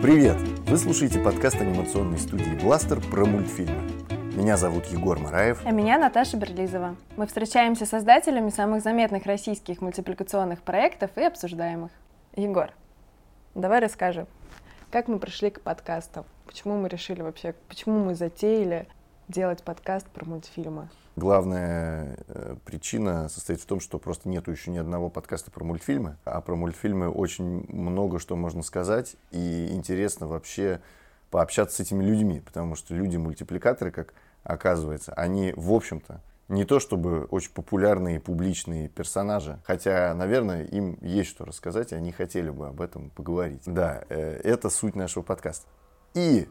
Привет! Вы слушаете подкаст анимационной студии «Бластер» про мультфильмы. Меня зовут Егор Мараев. А меня Наташа Берлизова. Мы встречаемся с создателями самых заметных российских мультипликационных проектов и обсуждаем их. Егор, давай расскажем, как мы пришли к подкастам, почему мы решили вообще, почему мы затеяли делать подкаст про мультфильмы. Главная э, причина состоит в том, что просто нету еще ни одного подкаста про мультфильмы, а про мультфильмы очень много что можно сказать, и интересно вообще пообщаться с этими людьми, потому что люди-мультипликаторы, как оказывается, они, в общем-то, не то чтобы очень популярные публичные персонажи, хотя, наверное, им есть что рассказать, и они хотели бы об этом поговорить. Да, э, это суть нашего подкаста. И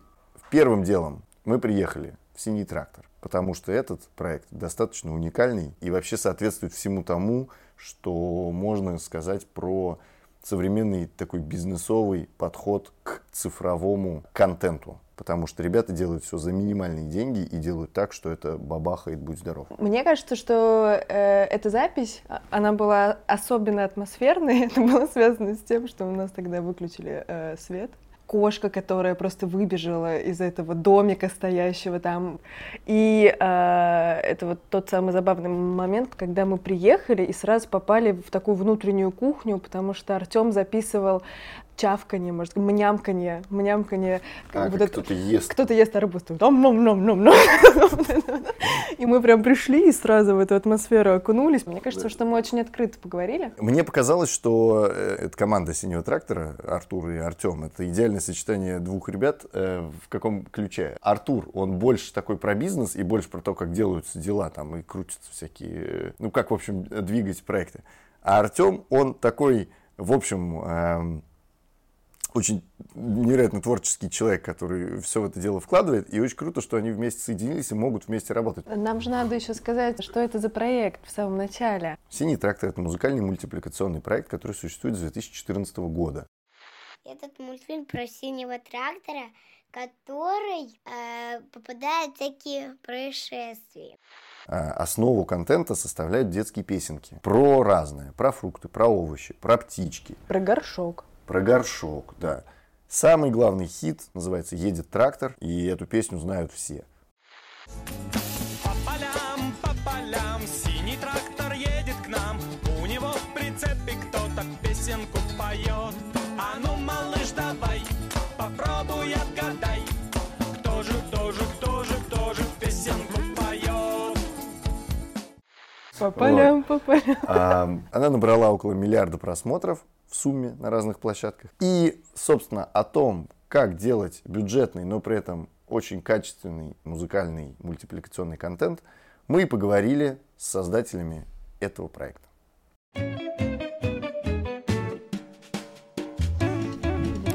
первым делом мы приехали в «Синий трактор», потому что этот проект достаточно уникальный и вообще соответствует всему тому, что можно сказать про современный такой бизнесовый подход к цифровому контенту. Потому что ребята делают все за минимальные деньги и делают так, что это бабахает, будь здоров. Мне кажется, что э, эта запись, а, она была особенно атмосферной. Это было связано с тем, что у нас тогда выключили э, свет кошка, которая просто выбежала из этого домика стоящего там. И э, это вот тот самый забавный момент, когда мы приехали и сразу попали в такую внутреннюю кухню, потому что Артем записывал чавканье, может, мнямканье, мнямканье. А, вот кто-то ест. Кто-то ест арбуз. И мы прям пришли и сразу в эту атмосферу окунулись. Мне кажется, что мы очень открыто поговорили. Мне показалось, что э, эта команда «Синего трактора», Артур и Артем, это идеальное сочетание двух ребят. Э, в каком ключе? Артур, он больше такой про бизнес и больше про то, как делаются дела там и крутятся всякие, э, ну, как, в общем, двигать проекты. А Артем, он такой, в общем, эм, очень невероятно творческий человек, который все в это дело вкладывает. И очень круто, что они вместе соединились и могут вместе работать. Нам же надо еще сказать, что это за проект в самом начале. «Синий трактор» — это музыкальный мультипликационный проект, который существует с 2014 года. Этот мультфильм про синего трактора, который э, попадает в всякие происшествия. А, основу контента составляют детские песенки. Про разное. Про фрукты, про овощи, про птички. Про горшок про горшок, да. Самый главный хит называется «Едет трактор», и эту песню знают все. По полям, по полям, синий трактор едет к нам. У него в прицепе кто-то песенку поет. А ну, малыш, давай, попробуй отгадай. Кто же, кто же, кто же, кто же песенку поет? По полям, вот. по полям. А, она набрала около миллиарда просмотров в сумме на разных площадках. И, собственно, о том, как делать бюджетный, но при этом очень качественный музыкальный мультипликационный контент, мы и поговорили с создателями этого проекта.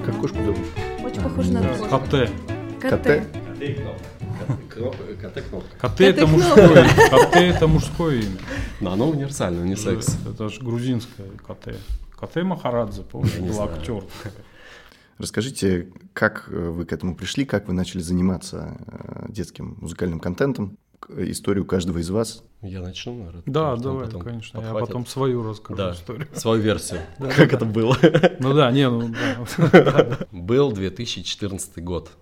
Как кошку зовут? Очень похоже на кошку. КТ. КТ? КТ КТ это мужское. КТ это мужское имя. Но оно универсальное, не секс. Это же грузинское КТ. Кате Махарадзе, помню, был актер. Расскажите, как э, вы к этому пришли, как вы начали заниматься э, детским музыкальным контентом, историю каждого из вас? Я начну, наверное. Да, давай, конечно. Подхватит. Я потом свою расскажу да, историю. Свою версию. Как это было? Ну да, не, ну да. Был 2014 год.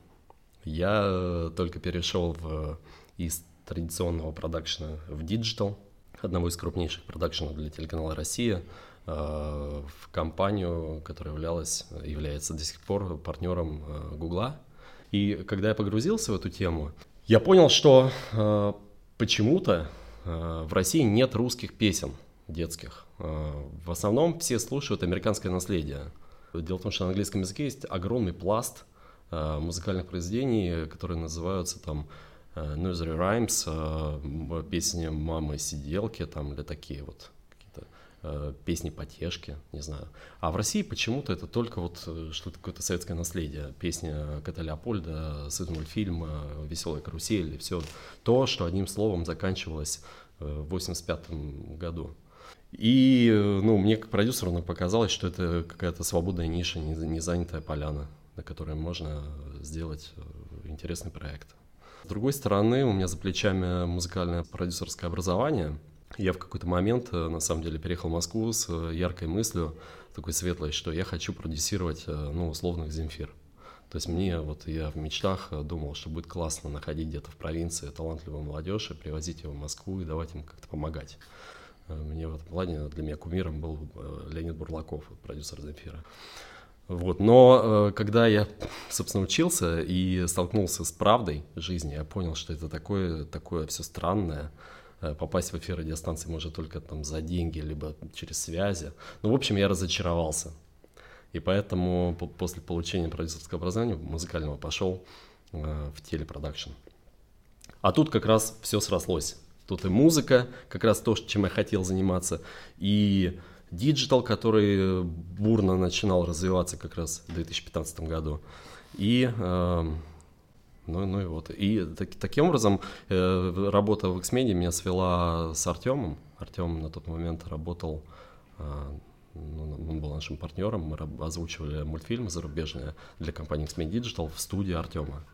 Я э, только перешел в, из традиционного продакшена в digital, одного из крупнейших продакшенов для телеканала «Россия». Э, в компанию, которая являлась, является до сих пор партнером э, Гугла. И когда я погрузился в эту тему, я понял, что э, почему-то в России нет русских песен детских. В основном все слушают американское наследие. Дело в том, что на английском языке есть огромный пласт музыкальных произведений, которые называются там nursery rhymes, песни мамы сиделки там или такие вот песни потешки, не знаю. А в России почему-то это только вот э, что-то какое-то советское наследие. Песня Кота Леопольда, сытый мультфильм, э, веселая карусель, и все то, что одним словом заканчивалось э, в 85 году. И, ну, мне как продюсеру показалось, что это какая-то свободная ниша, не занятая поляна, на которой можно сделать интересный проект. С другой стороны, у меня за плечами музыкальное продюсерское образование – я в какой-то момент, э, на самом деле, переехал в Москву с э, яркой мыслью, такой светлой, что я хочу продюсировать, э, ну, условных Земфир. То есть мне, вот я в мечтах думал, что будет классно находить где-то в провинции талантливую молодежь и привозить ее в Москву и давать им как-то помогать. Мне в этом плане, для меня кумиром был Леонид Бурлаков, продюсер «Земфира». Вот. Но когда я, собственно, учился и столкнулся с правдой жизни, я понял, что это такое, такое все странное. Попасть в эфир радиостанции может только там за деньги, либо через связи. Ну, в общем, я разочаровался. И поэтому после получения продюсерского образования музыкального пошел э, в телепродакшн. А тут как раз все срослось. Тут и музыка, как раз то, чем я хотел заниматься, и digital, который бурно начинал развиваться как раз в 2015 году. И э, ну, ну и вот. И так, таким образом э, работа в X-Media меня свела с Артемом. Артем на тот момент работал э, ну, он был нашим партнером, мы озвучивали мультфильмы зарубежные для компании X-Men Digital в студии Артема.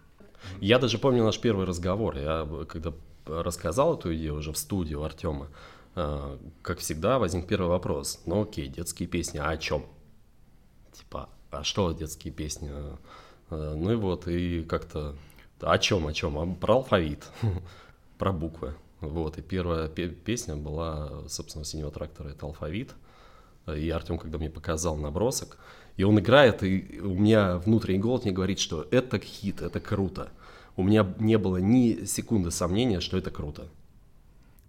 Я даже помню наш первый разговор, я когда рассказал эту идею уже в студии у Артема, э, как всегда возник первый вопрос, ну окей, детские песни, а о чем? Типа, а что детские песни? Э, ну и вот, и как-то, о чем, о чем? Про алфавит, про буквы. Вот, и первая песня была, собственно, «Синего трактора» — это «Алфавит», и Артем, когда мне показал набросок, и он играет, и у меня внутренний голос мне говорит, что это хит, это круто. У меня не было ни секунды сомнения, что это круто.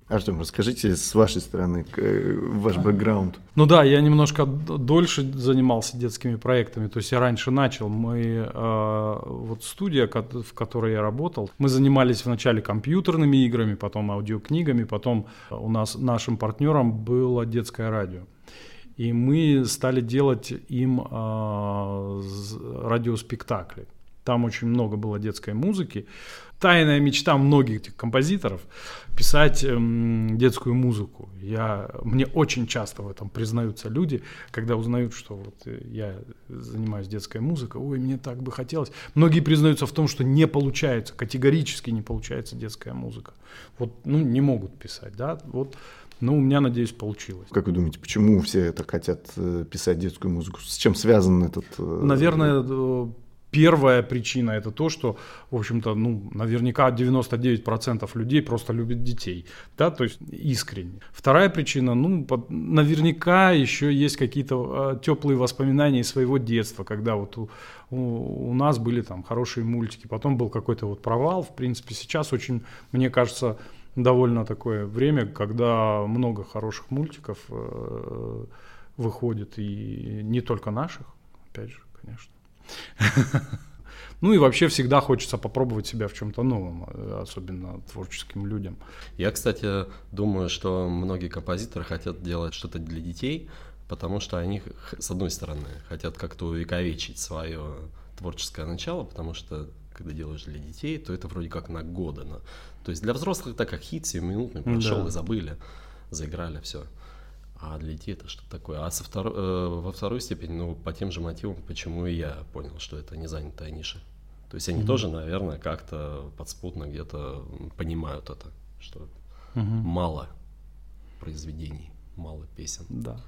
Артем, расскажите с вашей стороны э, ваш бэкграунд. Ну да, я немножко дольше занимался детскими проектами. То есть я раньше начал. Мы э, вот студия, в которой я работал, мы занимались вначале компьютерными играми, потом аудиокнигами, потом у нас нашим партнером было детское радио. И мы стали делать им э, радиоспектакли. Там очень много было детской музыки. Тайная мечта многих этих композиторов писать эм, детскую музыку. Я, мне очень часто в этом признаются люди, когда узнают, что вот э, я занимаюсь детской музыкой. Ой, мне так бы хотелось. Многие признаются в том, что не получается, категорически не получается детская музыка. Вот, ну, не могут писать, да. Вот ну, у меня, надеюсь, получилось. Как вы думаете, почему все это хотят э, писать детскую музыку? С чем связан этот... Э, Наверное, первая причина это то, что, в общем-то, ну, наверняка 99% людей просто любят детей, да, то есть искренне. Вторая причина, ну, под, наверняка еще есть какие-то теплые воспоминания из своего детства, когда вот у, у, у нас были там хорошие мультики, потом был какой-то вот провал, в принципе, сейчас очень, мне кажется, довольно такое время, когда много хороших мультиков э, выходит, и не только наших, опять же, конечно. Ну и вообще всегда хочется попробовать себя в чем-то новом, э, особенно творческим людям. Я, кстати, думаю, что многие композиторы хотят делать что-то для детей, потому что они, с одной стороны, хотят как-то увековечить свое творческое начало, потому что когда делаешь для детей, то это вроде как на годы. На... То есть для взрослых так как хит 7 минут прошел да. и забыли, заиграли, все. А для детей это что такое? А со втор... э, во второй степени, ну, по тем же мотивам, почему и я понял, что это не занятая ниша. То есть они mm-hmm. тоже, наверное, как-то подспутно где-то понимают это, что mm-hmm. мало произведений, мало песен. Да.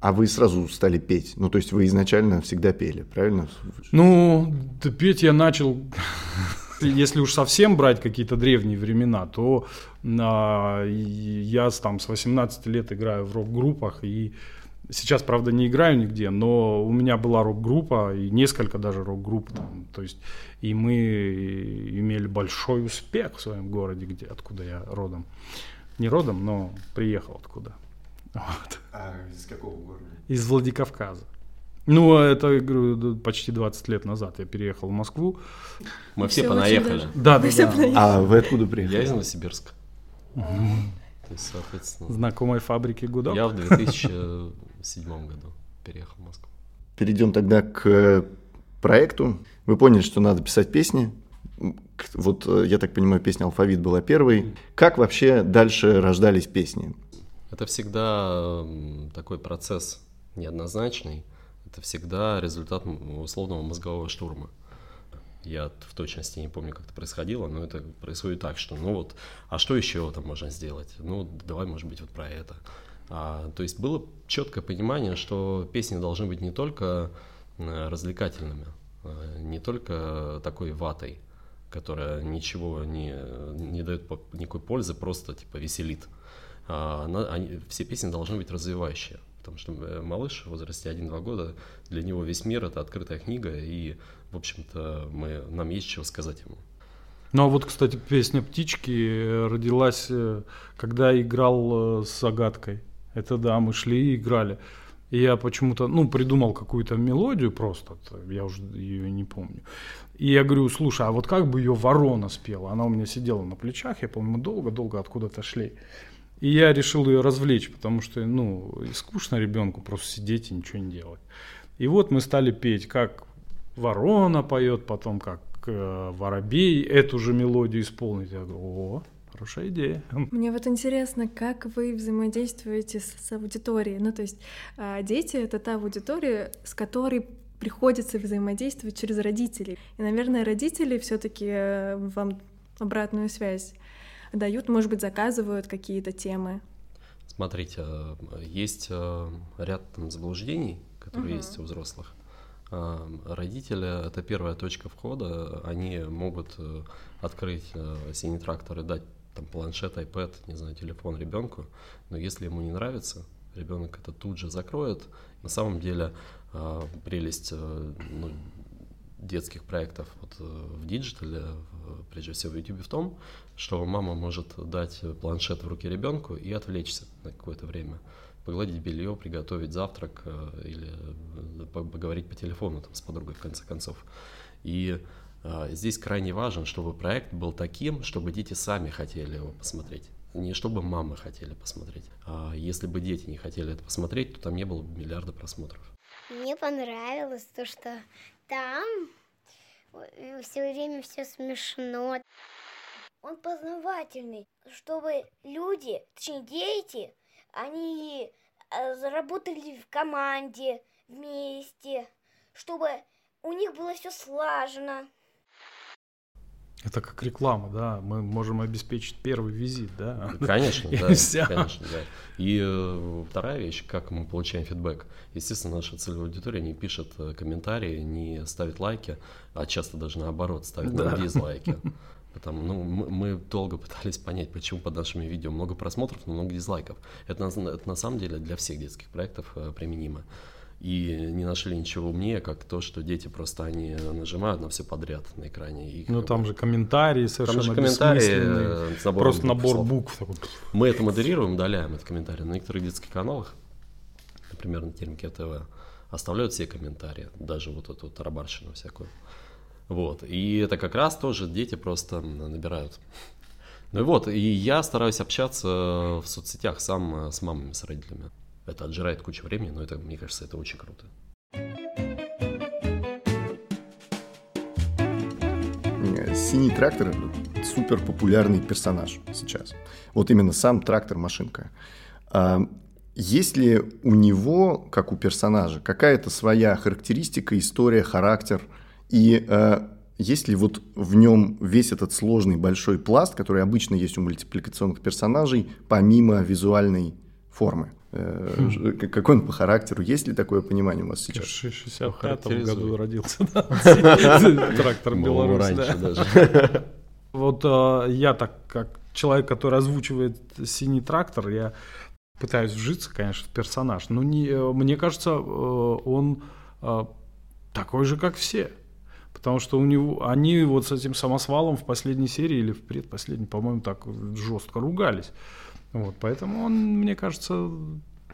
А вы сразу стали петь? Ну, то есть вы изначально всегда пели, правильно? Ну, да петь я начал, если уж совсем брать какие-то древние времена, то а, я там с 18 лет играю в рок-группах и Сейчас, правда, не играю нигде, но у меня была рок-группа и несколько даже рок-групп. Там, то есть, и мы имели большой успех в своем городе, где, откуда я родом. Не родом, но приехал откуда. Вот. А из какого города? Из Владикавказа. Ну, это, говорю, почти 20 лет назад я переехал в Москву. Мы все, все понаехали. Да, да, да. А вы откуда приехали? Я из Новосибирска. То есть, соответственно... Знакомой фабрики Гудок? Я в 2007 году переехал в Москву. Перейдем тогда к проекту. Вы поняли, что надо писать песни. Вот, э, я так понимаю, песня «Алфавит» была первой. Как вообще дальше рождались песни? Это всегда такой процесс неоднозначный. Это всегда результат условного мозгового штурма. Я в точности не помню, как это происходило, но это происходит так, что ну вот, а что еще там можно сделать? Ну, давай, может быть, вот про это. А, то есть было четкое понимание, что песни должны быть не только развлекательными, э, не только такой ватой, которая ничего не, не дает никакой пользы, просто типа веселит. А она, они, все песни должны быть развивающие. Потому что э, малыш в возрасте 1-2 года, для него весь мир это открытая книга, и, в общем-то, мы, нам есть чего сказать ему. Ну а вот, кстати, песня «Птички» родилась, э, когда играл с загадкой. Это да, мы шли и играли. И я почему-то, ну, придумал какую-то мелодию просто, я уже ее не помню. И я говорю, слушай, а вот как бы ее ворона спела? Она у меня сидела на плечах, я помню, мы долго-долго откуда-то шли. И я решил ее развлечь, потому что, ну, скучно ребенку просто сидеть и ничего не делать. И вот мы стали петь, как ворона поет, потом как э, воробей эту же мелодию исполнить. Я говорю, о, Хорошая идея. Мне вот интересно, как вы взаимодействуете с, с аудиторией. Ну, то есть э, дети — это та аудитория, с которой приходится взаимодействовать через родителей. И, наверное, родители все таки э, вам обратную связь дают, может быть, заказывают какие-то темы. Смотрите, э, есть э, ряд там, заблуждений, которые угу. есть у взрослых. Родители — это первая точка входа, они могут открыть синий трактор и дать там планшет, iPad, не знаю, телефон ребенку, но если ему не нравится, ребенок это тут же закроет. На самом деле э, прелесть э, ну, детских проектов вот, э, в digital е, прежде всего в YouTube, в том, что мама может дать планшет в руки ребенку и отвлечься на какое-то время погладить белье, приготовить завтрак или поговорить по телефону там, с подругой в конце концов. И а, здесь крайне важно, чтобы проект был таким, чтобы дети сами хотели его посмотреть. Не чтобы мамы хотели посмотреть. А если бы дети не хотели это посмотреть, то там не было бы миллиарда просмотров. Мне понравилось то, что там все время все смешно. Он познавательный, чтобы люди, точнее дети, они э, заработали в команде вместе, чтобы у них было все слажено. Это как реклама, да, мы можем обеспечить первый визит, да? Конечно, да, конечно, да. И э, вторая вещь, как мы получаем фидбэк. Естественно, наша целевая аудитория не пишет э, комментарии, не ставит лайки, а часто даже наоборот ставит да. дизлайки. Потому, ну, мы, мы долго пытались понять, почему под нашими видео много просмотров, но много дизлайков. Это, это на самом деле для всех детских проектов э, применимо и не нашли ничего умнее, как то, что дети просто они нажимают на все подряд на экране. И ну там же комментарии совершенно там же комментарии, э, просто набор букв. Мы это модерируем, удаляем этот комментарий. На некоторых детских каналах, например, на Теремке ТВ, оставляют все комментарии, даже вот эту тарабарщину всякую. Вот. И это как раз тоже дети просто набирают. Ну и вот, и я стараюсь общаться в соцсетях сам с мамами, с родителями. Это отжирает кучу времени, но это, мне кажется, это очень круто. Синий трактор – супер популярный персонаж сейчас. Вот именно сам трактор-машинка. А есть ли у него, как у персонажа, какая-то своя характеристика, история, характер? И э, есть ли вот в нем весь этот сложный большой пласт, который обычно есть у мультипликационных персонажей, помимо визуальной формы? Хм. Какой он по характеру? Есть ли такое понимание у вас сейчас? В 65 году родился, Трактор Беларусь, даже. Вот а, я так, как человек, который озвучивает «Синий трактор», я пытаюсь вжиться, конечно, в персонаж, но не, мне кажется, э, он такой же, как все. Потому что у него, они вот с этим самосвалом в последней серии или в предпоследней, по-моему, так жестко ругались. Вот, поэтому он, мне кажется,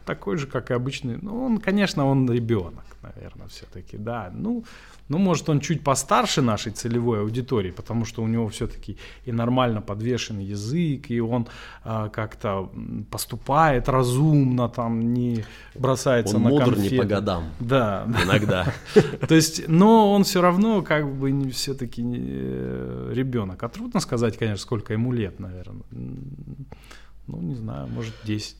такой же, как и обычный. Ну, он, конечно, он ребенок, наверное, все-таки, да. Ну, ну, может, он чуть постарше нашей целевой аудитории, потому что у него все-таки и нормально подвешенный язык, и он э, как-то поступает разумно, там не бросается он на мудр конфеты. не по годам. Да. Иногда. То есть, но он все равно как бы все-таки э, ребенок. А трудно сказать, конечно, сколько ему лет, наверное. Ну, не знаю, может, 10.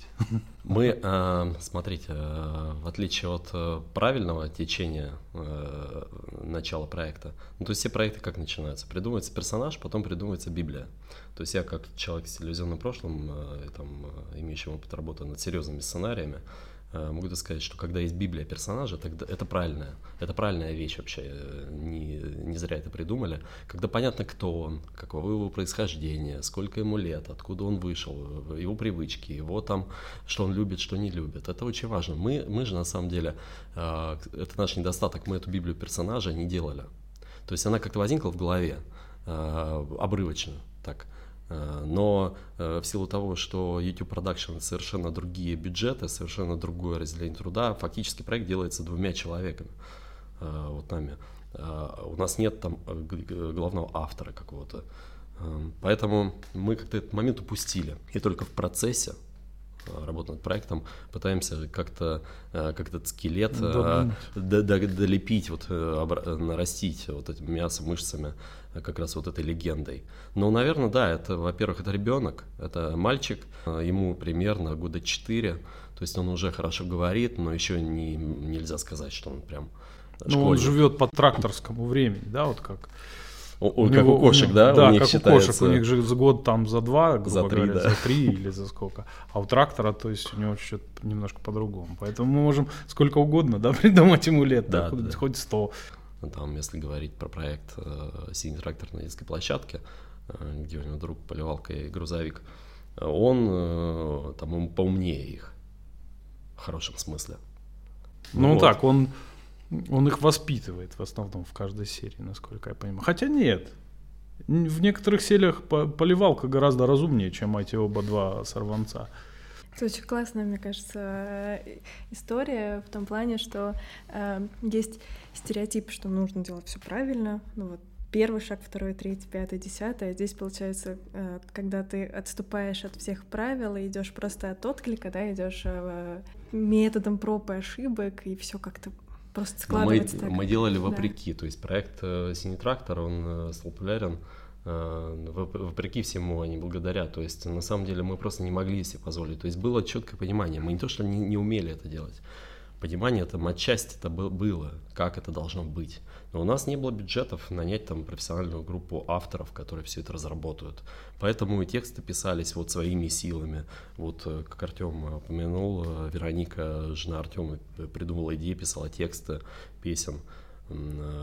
Мы, э, смотрите, э, в отличие от э, правильного течения начала проекта, ну, то есть все проекты как начинаются? Придумывается персонаж, потом придумывается Библия. То есть я как человек с телевизионным прошлым, там, имеющий опыт работы над серьезными сценариями, Э, могу сказать, что когда есть Библия персонажа, тогда это правильная, это правильная вещь вообще, э, не, не зря это придумали. Когда понятно, кто он, каково его происхождение, сколько ему лет, откуда он вышел, его привычки, его там, что он любит, что не любит, это очень важно. Мы, мы же на самом деле, э, это наш недостаток, мы эту Библию персонажа не делали. То есть она как-то возникла в голове, обрывочно, так. Э, но э, в силу того, что YouTube Production совершенно другие бюджеты, совершенно другое разделение труда, фактически проект делается двумя человеками, э, вот нами. У нас нет там главного автора какого-то. Поэтому мы как-то этот момент упустили. И только в процессе работы над проектом пытаемся как-то как этот скелет долепить, вот, нарастить вот этим мясом, мышцами как раз вот этой легендой. Но, наверное, да, это, во-первых, это ребенок, это мальчик, ему примерно года 4, то есть он уже хорошо говорит, но еще не, нельзя сказать, что он прям Ну, он живет по тракторскому времени, да, вот как... У, у, как него, у кошек, да? Да, у них как считается... у кошек, у них же за год там за два, грубо за три, говоря, да. за три или за сколько. А у трактора, то есть у него что-то немножко по-другому. Поэтому мы можем сколько угодно, да, придумать ему лет, да, да, хоть, хоть сто. Ну, там, если говорить про проект э, «Синий трактор» на детской площадке, э, где у него друг поливалка и грузовик, он э, там поумнее их, в хорошем смысле. Ну вот. так, он, он их воспитывает в основном в каждой серии, насколько я понимаю. Хотя нет, в некоторых сериях поливалка гораздо разумнее, чем эти оба два сорванца. Это очень классная, мне кажется, история в том плане, что э, есть стереотип, что нужно делать все правильно. Ну вот первый шаг, второй, третий, пятый, десятый. А здесь получается, э, когда ты отступаешь от всех правил и идешь просто от отклика, да, идешь э, методом проб и ошибок, и все как-то просто складывается мы, так. Мы делали вопреки, да. то есть проект э, «Синий трактор», он стал популярен Э, вопреки всему, не благодаря. То есть, на самом деле, мы просто не могли себе позволить. То есть, было четкое понимание. Мы не то, что не, не умели это делать. Понимание там отчасти это было, как это должно быть. Но у нас не было бюджетов нанять там профессиональную группу авторов, которые все это разработают. Поэтому и тексты писались вот своими силами. Вот, э, как Артем упомянул, э, Вероника, жена Артема, придумала идеи, писала тексты песен.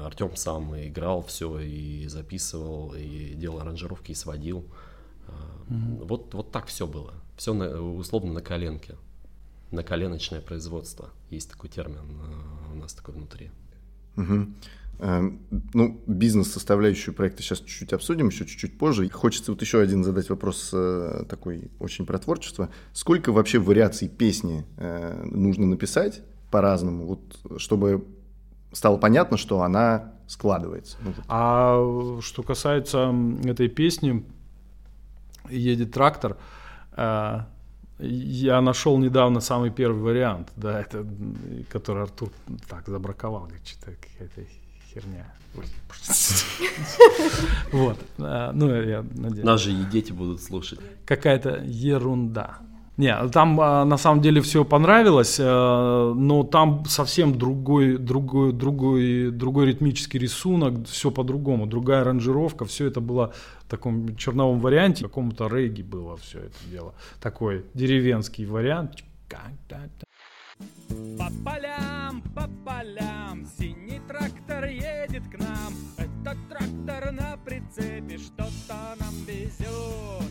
Артем сам и играл все, и записывал, и делал аранжировки, и сводил. Mm-hmm. Вот, вот так все было. Все на, условно на коленке. На коленочное производство. Есть такой термин э, у нас такой внутри. Угу. Ну, бизнес-составляющую проекта сейчас чуть-чуть обсудим, еще чуть-чуть позже. Хочется вот еще один задать вопрос э, такой очень про творчество. Сколько вообще вариаций песни нужно написать по-разному, вот, чтобы стало понятно, что она складывается. Ну, а что касается этой песни «Едет трактор», я нашел недавно самый первый вариант, да, это, который Артур так забраковал, говорит, что-то какая-то херня. Вот. Э, ну, я надеюсь. Нас же и дети будут слушать. Какая-то ерунда. Не, там а, на самом деле все понравилось, э, но там совсем другой, другой, другой, другой ритмический рисунок, все по-другому, другая аранжировка, все это было в таком черновом варианте, какому-то регги было все это дело, такой деревенский вариант. По полям, по полям, синий трактор едет к нам. Этот трактор на прицепе что-то нам везет.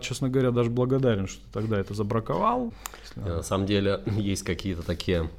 Честно говоря, даже благодарен, что ты тогда это забраковал. На самом деле есть какие-то такие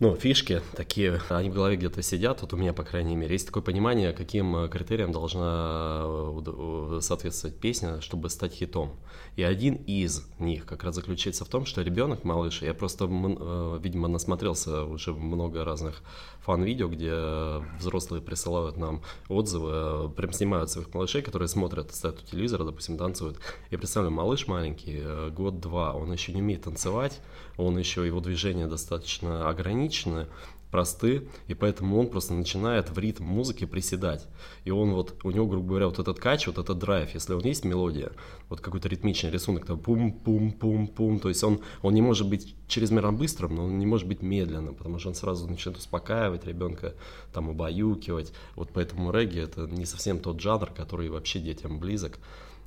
ну, фишки такие, они в голове где-то сидят, вот у меня, по крайней мере, есть такое понимание, каким э, критериям должна э, соответствовать песня, чтобы стать хитом. И один из них как раз заключается в том, что ребенок, малыш, я просто, э, видимо, насмотрелся уже много разных фан-видео, где взрослые присылают нам отзывы, прям снимают своих малышей, которые смотрят, стоят у телевизора, допустим, танцуют. Я представляю, малыш маленький, год-два, он еще не умеет танцевать, он еще, его движения достаточно ограничены, просты, и поэтому он просто начинает в ритм музыки приседать. И он вот, у него, грубо говоря, вот этот кач, вот этот драйв, если он есть мелодия, вот какой-то ритмичный рисунок, там пум-пум-пум-пум, то есть он, он не может быть чрезмерно быстрым, но он не может быть медленным, потому что он сразу начинает успокаивать ребенка, там убаюкивать. Вот поэтому регги это не совсем тот жанр, который вообще детям близок,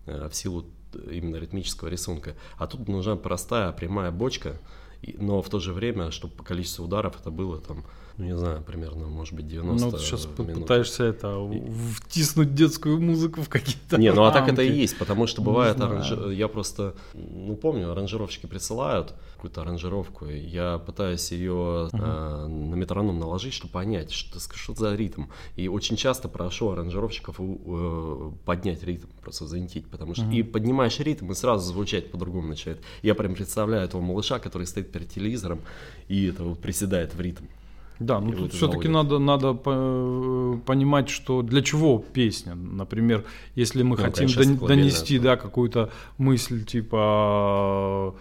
э, в силу именно ритмического рисунка. А тут нужна простая прямая бочка, но в то же время, чтобы по количеству ударов это было там ну, не знаю, примерно, может быть, 90 Ну, ты сейчас минут. пытаешься это втиснуть детскую музыку в какие-то Не, ну а так это и есть, потому что бывает, аранж- я просто, ну, помню, аранжировщики присылают какую-то аранжировку, я пытаюсь ее э, на метроном наложить, чтобы понять, что, что за ритм. И очень часто прошу аранжировщиков э, поднять ритм, просто завинтить, потому что и поднимаешь ритм, и сразу звучать по-другому начинает. Я прям представляю этого малыша, который стоит перед телевизором и это вот приседает в ритм. Да, ну тут все-таки надо, надо по- понимать, что для чего песня. Например, если мы Ну, хотим конечно, донести да, какую-то мысль типа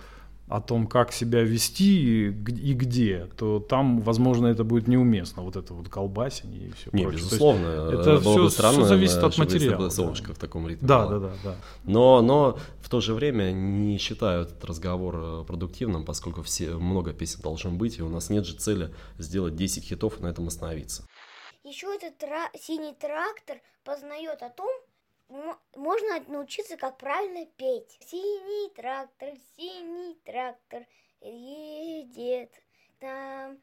о том, как себя вести и где, то там, возможно, это будет неуместно, вот это вот колбасение и все Не, прочее. Безусловно, это было всё- бы странно, зависит э, от материала, да. Золушка в таком ритме Да, была. да, да, да. Но, но в то же время не считаю этот разговор э, продуктивным, поскольку все, много песен должно быть, и у нас нет же цели сделать 10 хитов и на этом остановиться. Еще этот тра- синий трактор познает о том, можно научиться, как правильно петь. Синий трактор, синий трактор едет там.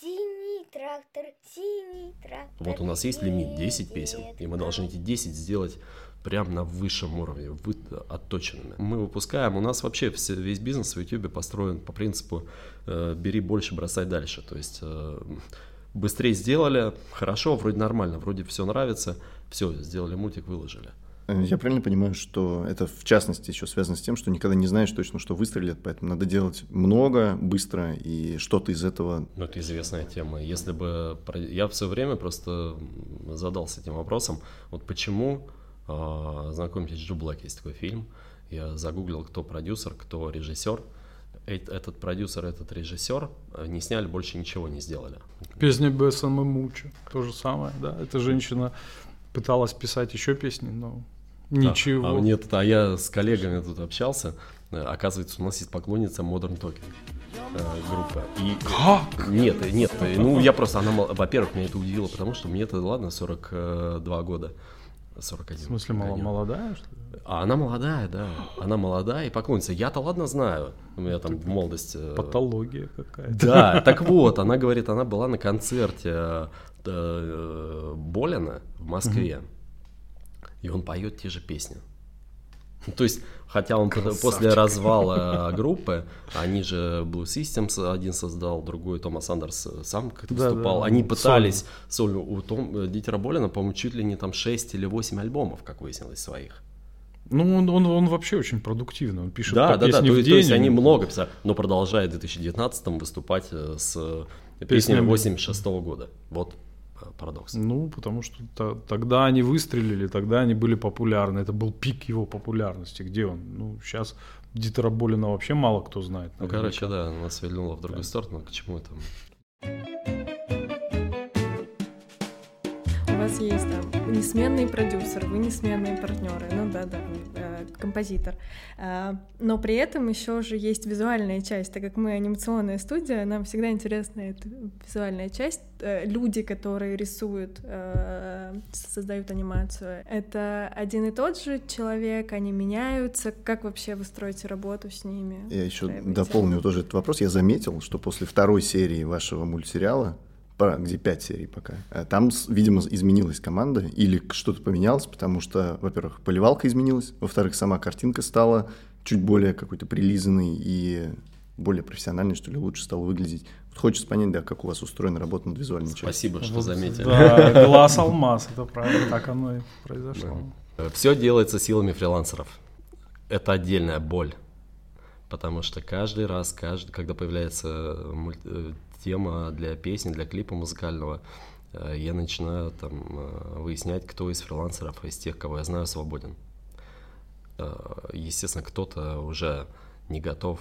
Синий трактор, синий трактор. Вот у нас есть лимит 10 песен, и мы должны эти 10 сделать прям на высшем уровне, вы, отточенными. Мы выпускаем, у нас вообще все, весь бизнес в YouTube построен по принципу э, бери больше, бросай дальше. То есть э, быстрее сделали, хорошо, вроде нормально, вроде все нравится, все, сделали мультик, выложили. Э, Я правильно понимаю, что это в частности еще связано с тем, что никогда не знаешь точно, что выстрелит, поэтому надо делать много, быстро, и что-то из этого... Ну, это известная тема. Если бы... Я все время просто задался этим вопросом. Вот почему, а, знакомьтесь, Джо Блэк есть такой фильм. Я загуглил, кто продюсер, кто режиссер. Эт- Этот продюсер, этот режиссер э, не сняли, больше ничего не сделали. Песня Бессама Муча, то же самое, да. Эта женщина пыталась писать еще песни, но ничего. А, а мне тут- а я с коллегами тут общался. Э, Оказывается, у нас есть поклонница Modern Talking э, группа. И Как? Нет, нет, ну я просто, она, мол- во-первых, меня это удивило, потому что мне это, ладно, 42 года, 41. В смысле, гоня. молодая, что ли? А она молодая, да, она молодая и поклонница. Я-то, ладно, знаю, у меня там в молодости... э, Патология какая-то. Да, так вот, она говорит, она была на концерте Болина в Москве, и он поет те же песни. То есть, хотя он потом- после развала группы, они же Blue Systems один создал, другой Томас Андерс э, сам как-то Да, выступал. да, они пытались сольно. У Том, э, Дитера Болина, по-моему, чуть ли не там 6 или 8 альбомов, как выяснилось, своих. Ну, он, он, он вообще очень продуктивный, он пишет Да, да, да. То, в есть- день. то есть они он- много писали, но продолжает в 2019 выступать э, с э, песнями Песнями. 86 года. Вот э, парадокс. Ну, потому что то- тогда они выстрелили, тогда они были популярны. Это был пик его популярности. Где он? Ну, сейчас Дитера Болина вообще мало кто знает. Ну, наверняка. короче, да, нас вильнуло в другую сторону. К чему это? У вас есть там несменный продюсер, вы несменные партнеры, ну да, да, э, композитор. А, но при этом еще же есть визуальная часть, так как мы анимационная студия, нам всегда интересна эта визуальная часть. Э, люди, которые рисуют, э, создают анимацию, это один и тот же человек, они меняются. Как вообще вы строите работу с ними? Я еще дополню тоже этот вопрос. Я заметил, что после второй серии вашего мультсериала, где пять серий пока, э, там, видимо, изменилась команда или что-то поменялось, потому что, во-первых, поливалка изменилась, во-вторых, сама картинка стала чуть более какой-то прилизанной и более профессиональной, что ли, лучше стала выглядеть. Вот хочется понять, да, как у вас устроена работа над визуальной частью. Спасибо, что Вот, заметили. Да, глаз алмаз, это правда, так оно и произошло. Все делается силами фрилансеров. Это отдельная боль. Потому что каждый раз, каждый, когда появляется муль- э, тема для песни, для клипа музыкального, э, я начинаю там э, выяснять, кто из фрилансеров, из тех, кого я знаю, свободен. Э, Естественно, кто-то уже не готов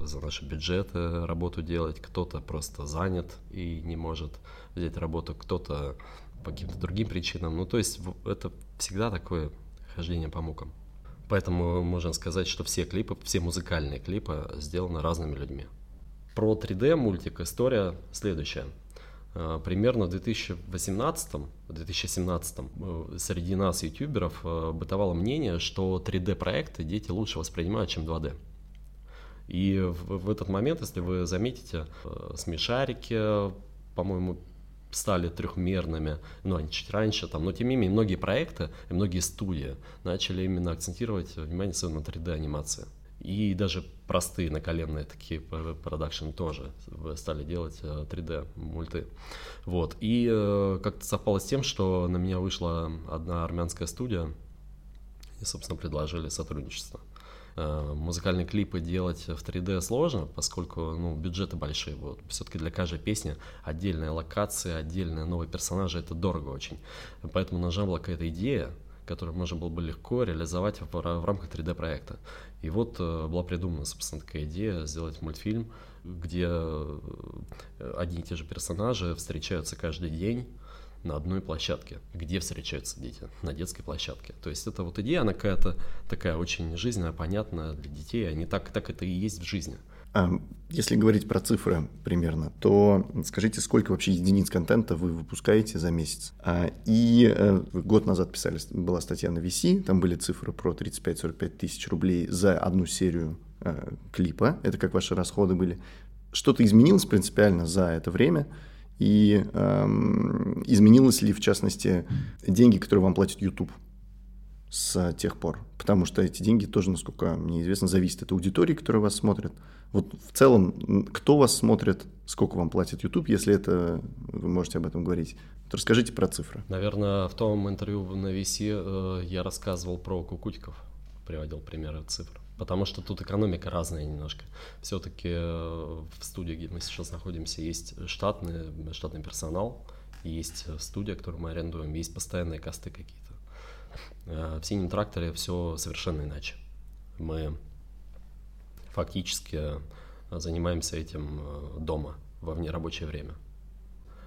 за наши бюджеты работу делать, кто-то просто занят и не может взять работу, кто-то по каким-то другим причинам. Ну, то есть это всегда такое хождение по мукам. Поэтому можно сказать, что все клипы, все музыкальные клипы сделаны разными людьми. Про 3D мультик история следующая. Э, примерно в 2018-2017 э, среди нас, ютуберов, э, бытовало мнение, что 3D-проекты дети лучше воспринимают, чем 2D. И в, этот момент, если вы заметите, смешарики, по-моему, стали трехмерными, ну, они чуть раньше там, но тем не менее многие проекты и многие студии начали именно акцентировать внимание на 3D-анимации. И даже простые наколенные такие продакшн тоже стали делать 3D э, мульты. Вот. И э, как-то совпало с тем, что на меня вышла одна армянская студия, и, собственно, предложили сотрудничество. Э, музыкальные клипы делать в 3D сложно, поскольку ну, бюджеты большие. Вот. Все-таки для каждой песни отдельная локация, отдельные новые персонажи, это дорого очень. Поэтому нужна была какая-то идея, которую можно было бы легко реализовать в, в рамках 3D-проекта. И вот э, была придумана, собственно, такая идея сделать мультфильм, где э, одни и те же персонажи встречаются каждый день на одной площадке. Где встречаются дети? На детской площадке. То есть это вот идея, она какая-то такая очень жизненная, понятная для детей, они так, так это и есть в жизни. Если говорить про цифры примерно, то скажите, сколько вообще единиц контента вы выпускаете за месяц? А, и э, год назад писали, была статья на VC, там были цифры про 35-45 тысяч рублей за одну серию э, клипа. Это как ваши расходы были. Что-то изменилось принципиально за это время? И эм, изменилось ли, в частности, деньги, которые вам платит YouTube? с тех пор, потому что эти деньги тоже, насколько мне известно, зависят от аудитории, которая вас смотрит. Вот в целом, кто вас смотрит, сколько вам платит YouTube, если это вы можете об этом говорить. Расскажите про цифры. Наверное, в том интервью на VC э, я рассказывал про кукутиков, приводил примеры цифр. Потому что тут экономика разная немножко. Все-таки э, в студии, где мы сейчас находимся, есть штатный, штатный персонал, есть студия, которую мы арендуем, есть постоянные косты какие-то. Э, в синем тракторе все совершенно иначе. Мы фактически занимаемся этим э, дома во внерабочее время.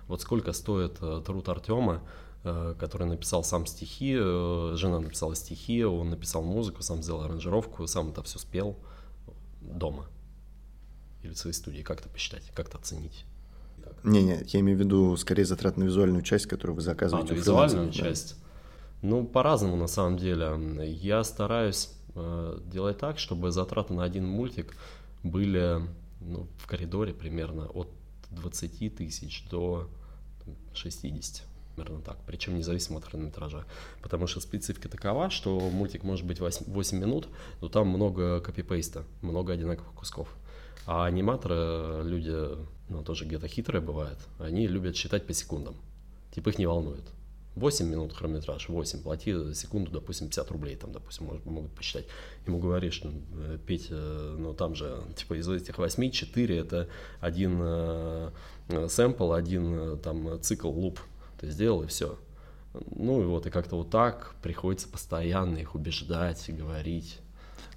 Вот сколько стоит э, труд Артема, который написал сам стихи, жена написала стихи, он написал музыку, сам сделал аранжировку, сам это все спел дома или в своей студии. Как это посчитать, как это оценить? Не-не, я имею в виду скорее затрат на визуальную часть, которую вы заказываете. А, на визуальную часть. Ну, по-разному на самом деле. Я стараюсь э, делать так, чтобы затраты на один мультик были ну, в коридоре примерно от 20 тысяч до 60 примерно так, причем независимо от хронометража. Потому что специфика такова, что мультик может быть 8, 8 минут, но там много копипейста, много одинаковых кусков. А аниматоры, люди, ну, тоже где-то хитрые бывают, они любят считать по секундам. Типа их не волнует. 8 минут хронометраж, 8, плати за секунду, допустим, 50 рублей, там, допустим, могут посчитать. Ему говоришь, ну, Петь, ну, там же, типа, из этих 8, 4 это один э, сэмпл, один э, там цикл, луп. Ты сделал и все. Ну и вот, и как-то вот так приходится постоянно их убеждать, говорить.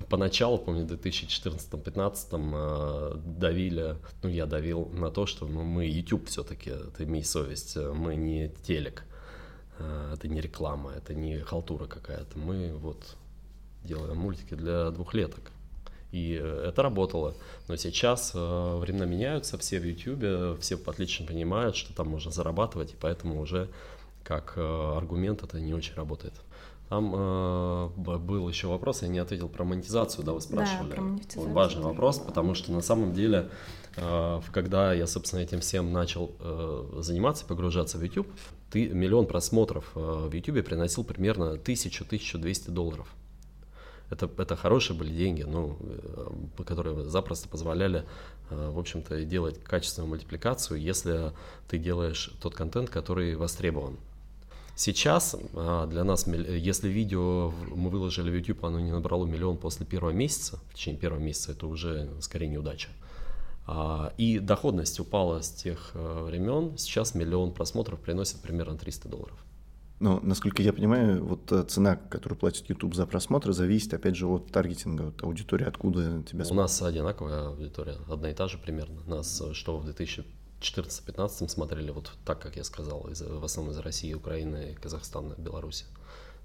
Поначалу, помню, в 2014-2015 э, давили, ну я давил на то, что ну, мы YouTube все-таки, ты имей совесть, э, мы не телек. Э, это не реклама, это не халтура какая-то. Мы вот делаем мультики для двухлеток. И э, это работало. Но сейчас э, времена меняются, все в YouTube, все отлично понимают, что там можно зарабатывать, и поэтому уже как аргумент это не очень работает. Там э, был еще вопрос, я не ответил про монетизацию, да, вы спрашивали. Да, про монетизацию. Важный вопрос, потому что на самом деле, э, когда я, собственно, этим всем начал э, заниматься, погружаться в YouTube, ты, миллион просмотров э, в YouTube приносил примерно 1000-1200 долларов. Это, это хорошие были деньги, ну, э, которые запросто позволяли, э, в общем-то, делать качественную мультипликацию, если ты делаешь тот контент, который востребован. Сейчас а, для нас, если видео мы выложили в YouTube, оно не набрало миллион после первого месяца, в течение первого месяца, это уже скорее неудача. А, и доходность упала с тех э, времен. Сейчас миллион просмотров приносит примерно 300 долларов. Ну, насколько я понимаю, вот э, цена, которую платит YouTube за просмотр, зависит, опять же, от таргетинга, от аудитории, откуда тебя смотрят. У нас одинаковая аудитория, одна и та же примерно. Нас э, что в 2000 2014-2015 смотрели вот так, как я сказал, из, в основном из России, Украины, Казахстана, Беларуси.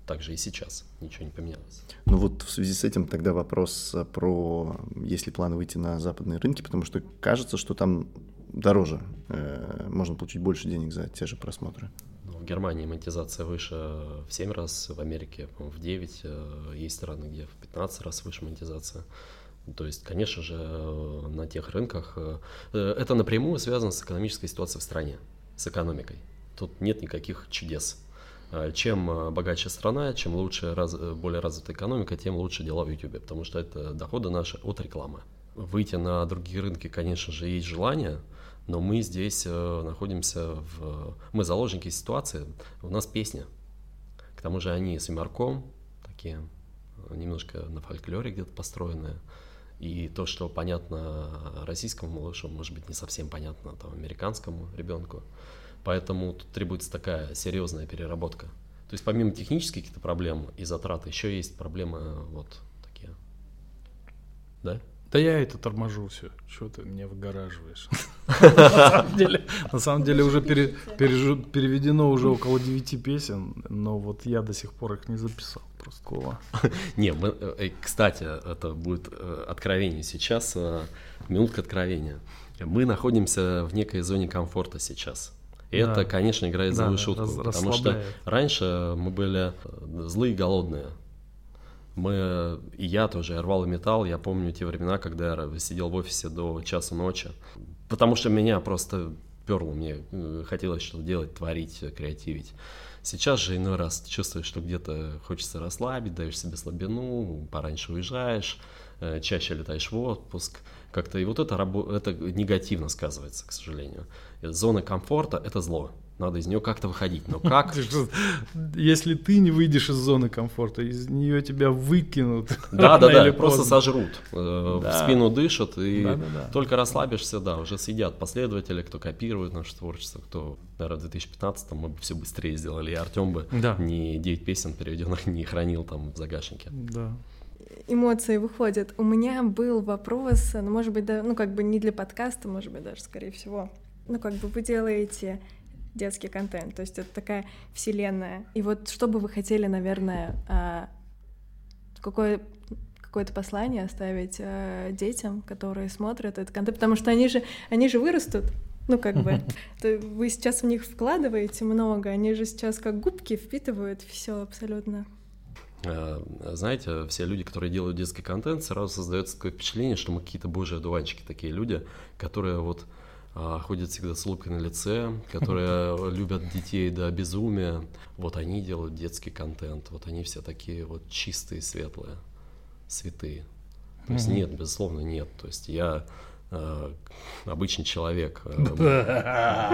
Так же и сейчас, ничего не поменялось. Ну вот в связи с этим тогда вопрос э, про, есть ли планы выйти на западные рынки, потому что кажется, что там дороже, э, можно получить больше денег за те же просмотры. Ну, в Германии монетизация выше в 7 раз, в Америке в 9, э, есть страны, где в 15 раз выше монетизация. То есть, конечно же, э, на тех рынках э, это напрямую связано с экономической ситуацией в стране, с экономикой. Тут нет никаких чудес. Чем богаче страна, чем лучше, раз, более развитая экономика, тем лучше дела в YouTube, потому что это доходы наши от рекламы. Выйти на другие рынки, конечно же, есть желание, но мы здесь э, находимся в... Мы заложники ситуации, у нас песня. К тому же они с юморком, такие э, немножко на фольклоре где-то построенные. И то, что понятно российскому малышу, может быть, не совсем понятно там, американскому ребенку. Поэтому тут требуется такая серьезная переработка. То есть помимо технических каких-то проблем и затрат, еще есть проблемы вот такие. Да? Да я это торможу все. Что ты меня выгораживаешь? На самом деле уже переведено уже около девяти песен, но вот я до сих пор их не записал. Просто кола. Не, мы, э, кстати, это будет э, откровение сейчас, э, минутка откровения. Мы находимся в некой зоне комфорта сейчас. И да. это, конечно, играет злую да, шутку, раз, потому что раньше мы были злые и голодные. Мы, и я тоже, я рвал и металл, я помню те времена, когда я сидел в офисе до часа ночи, потому что меня просто перло, мне э, хотелось что-то делать, творить, креативить. Сейчас же иной раз чувствуешь, что где-то хочется расслабить, даешь себе слабину, пораньше уезжаешь, э, чаще летаешь в отпуск, как-то и вот это, это негативно сказывается, к сожалению. Зона комфорта – это зло надо из нее как-то выходить. Но как? Если ты не выйдешь из зоны комфорта, из нее тебя выкинут. Да, да, да, просто сожрут. Э, в спину дышат, и только расслабишься, да, уже сидят последователи, кто копирует наше творчество, кто, наверное, в 2015 мы бы все быстрее сделали, и Артем бы не 9 песен переведенных не хранил там в загашнике. Да эмоции выходят. У меня был вопрос, ну, может быть, да, ну, как бы не для подкаста, может быть, даже, скорее всего. Ну, как бы вы делаете детский контент. То есть это такая вселенная. И вот что бы вы хотели, наверное, а, какое какое-то послание оставить э, детям, которые смотрят этот контент, потому что они же, они же вырастут, ну, как бы, вы сейчас в них вкладываете много, они же сейчас как губки впитывают все абсолютно. Э, знаете, все люди, которые делают детский контент, сразу создается такое впечатление, что мы какие-то божьи одуванчики, такие люди, которые вот а, ходят всегда с улыбкой на лице, которые любят детей до безумия. Вот они делают детский контент, вот они все такие вот чистые, светлые, святые. То есть нет, безусловно, нет. То есть я э, обычный человек. Э,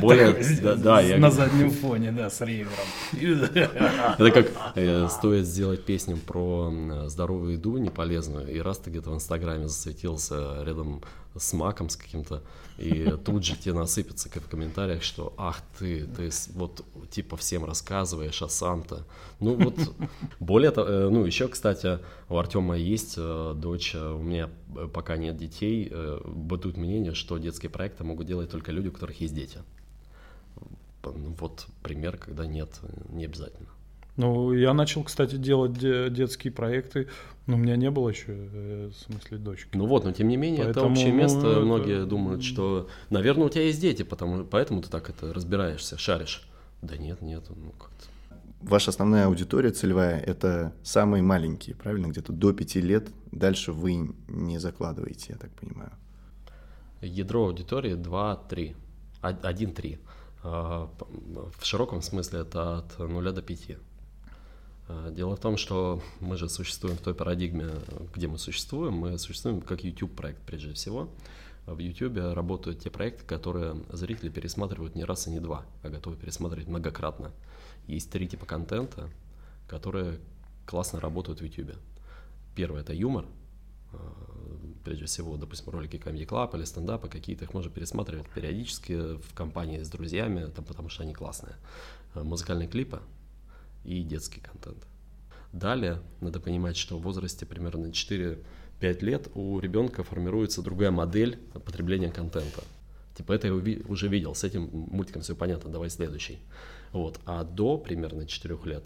Более, да, я... На заднем фоне, да, с ривером. Это как э, стоит сделать песню про здоровую еду, не полезную, и раз ты где-то в Инстаграме засветился рядом с маком с каким-то, и тут же тебе насыпется в комментариях, что ах ты, ты вот типа всем рассказываешь, а сам-то. Ну вот, более того, э, ну еще, кстати, у Артема есть э, дочь, э, у меня пока нет детей, бытует мнение, что детские проекты могут делать только люди, у которых есть дети. Ну, вот пример, когда нет, не обязательно. Ну, я начал, кстати, делать детские проекты, но у меня не было еще, э, в смысле, дочки. Ну вот, но тем не менее, поэтому, это общее место. Ну, Многие это... думают, что, наверное, у тебя есть дети, потому, поэтому ты так это разбираешься, шаришь. Да нет, нет, ну как-то. Ваша основная аудитория целевая – это самые маленькие, правильно? Где-то до пяти лет. Дальше вы не закладываете, я так понимаю. Ядро аудитории 2-3. 1-3. А, в широком смысле это от 0 до 5. А, дело в том, что мы же существуем в той парадигме, где мы существуем. Мы существуем как YouTube-проект прежде всего. В YouTube работают те проекты, которые зрители пересматривают не раз и не два, а готовы пересматривать многократно. Есть три типа контента, которые классно работают в YouTube. Первый — это юмор. А, прежде всего, допустим, ролики Comedy Club или стендапы какие-то, их можно пересматривать периодически в компании с друзьями, там, потому что они классные. А, музыкальные клипы — и детский контент. Далее надо понимать, что в возрасте примерно 4-5 лет у ребенка формируется другая модель потребления контента. Типа это я уже видел, с этим мультиком все понятно, давай следующий. Вот. А до примерно 4 лет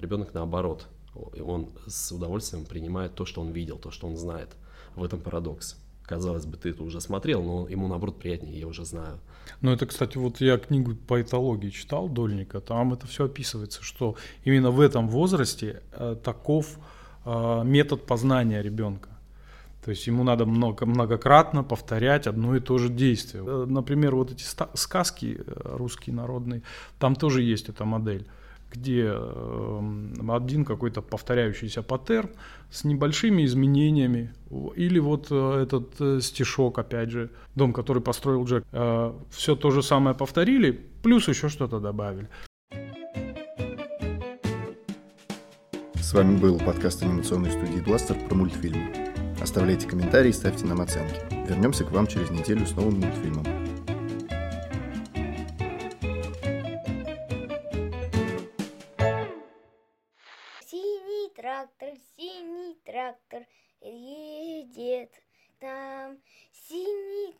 ребенок наоборот, он с удовольствием принимает то, что он видел, то, что он знает. В этом парадокс. Казалось бы, ты это уже смотрел, но ему наоборот приятнее, я уже знаю. Ну это, кстати, вот я книгу по этологии читал Дольника, там это все описывается, что именно в этом возрасте э, таков э, метод познания ребенка. То есть ему надо много, многократно повторять одно и то же действие. Э, например, вот эти сказки э, русские народные, там тоже есть эта модель где эм, один какой-то повторяющийся паттерн с небольшими изменениями. Или вот э, этот стишок, опять же, дом, который построил Джек. Все то же самое повторили, плюс еще что-то добавили. С вами был подкаст анимационной студии Бластер про мультфильмы. Оставляйте комментарии, ставьте нам оценки. Вернемся к вам через неделю с новым мультфильмом.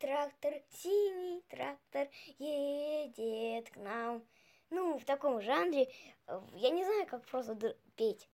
Трактор, синий трактор едет к нам. Ну, в таком жанре, я не знаю, как просто петь.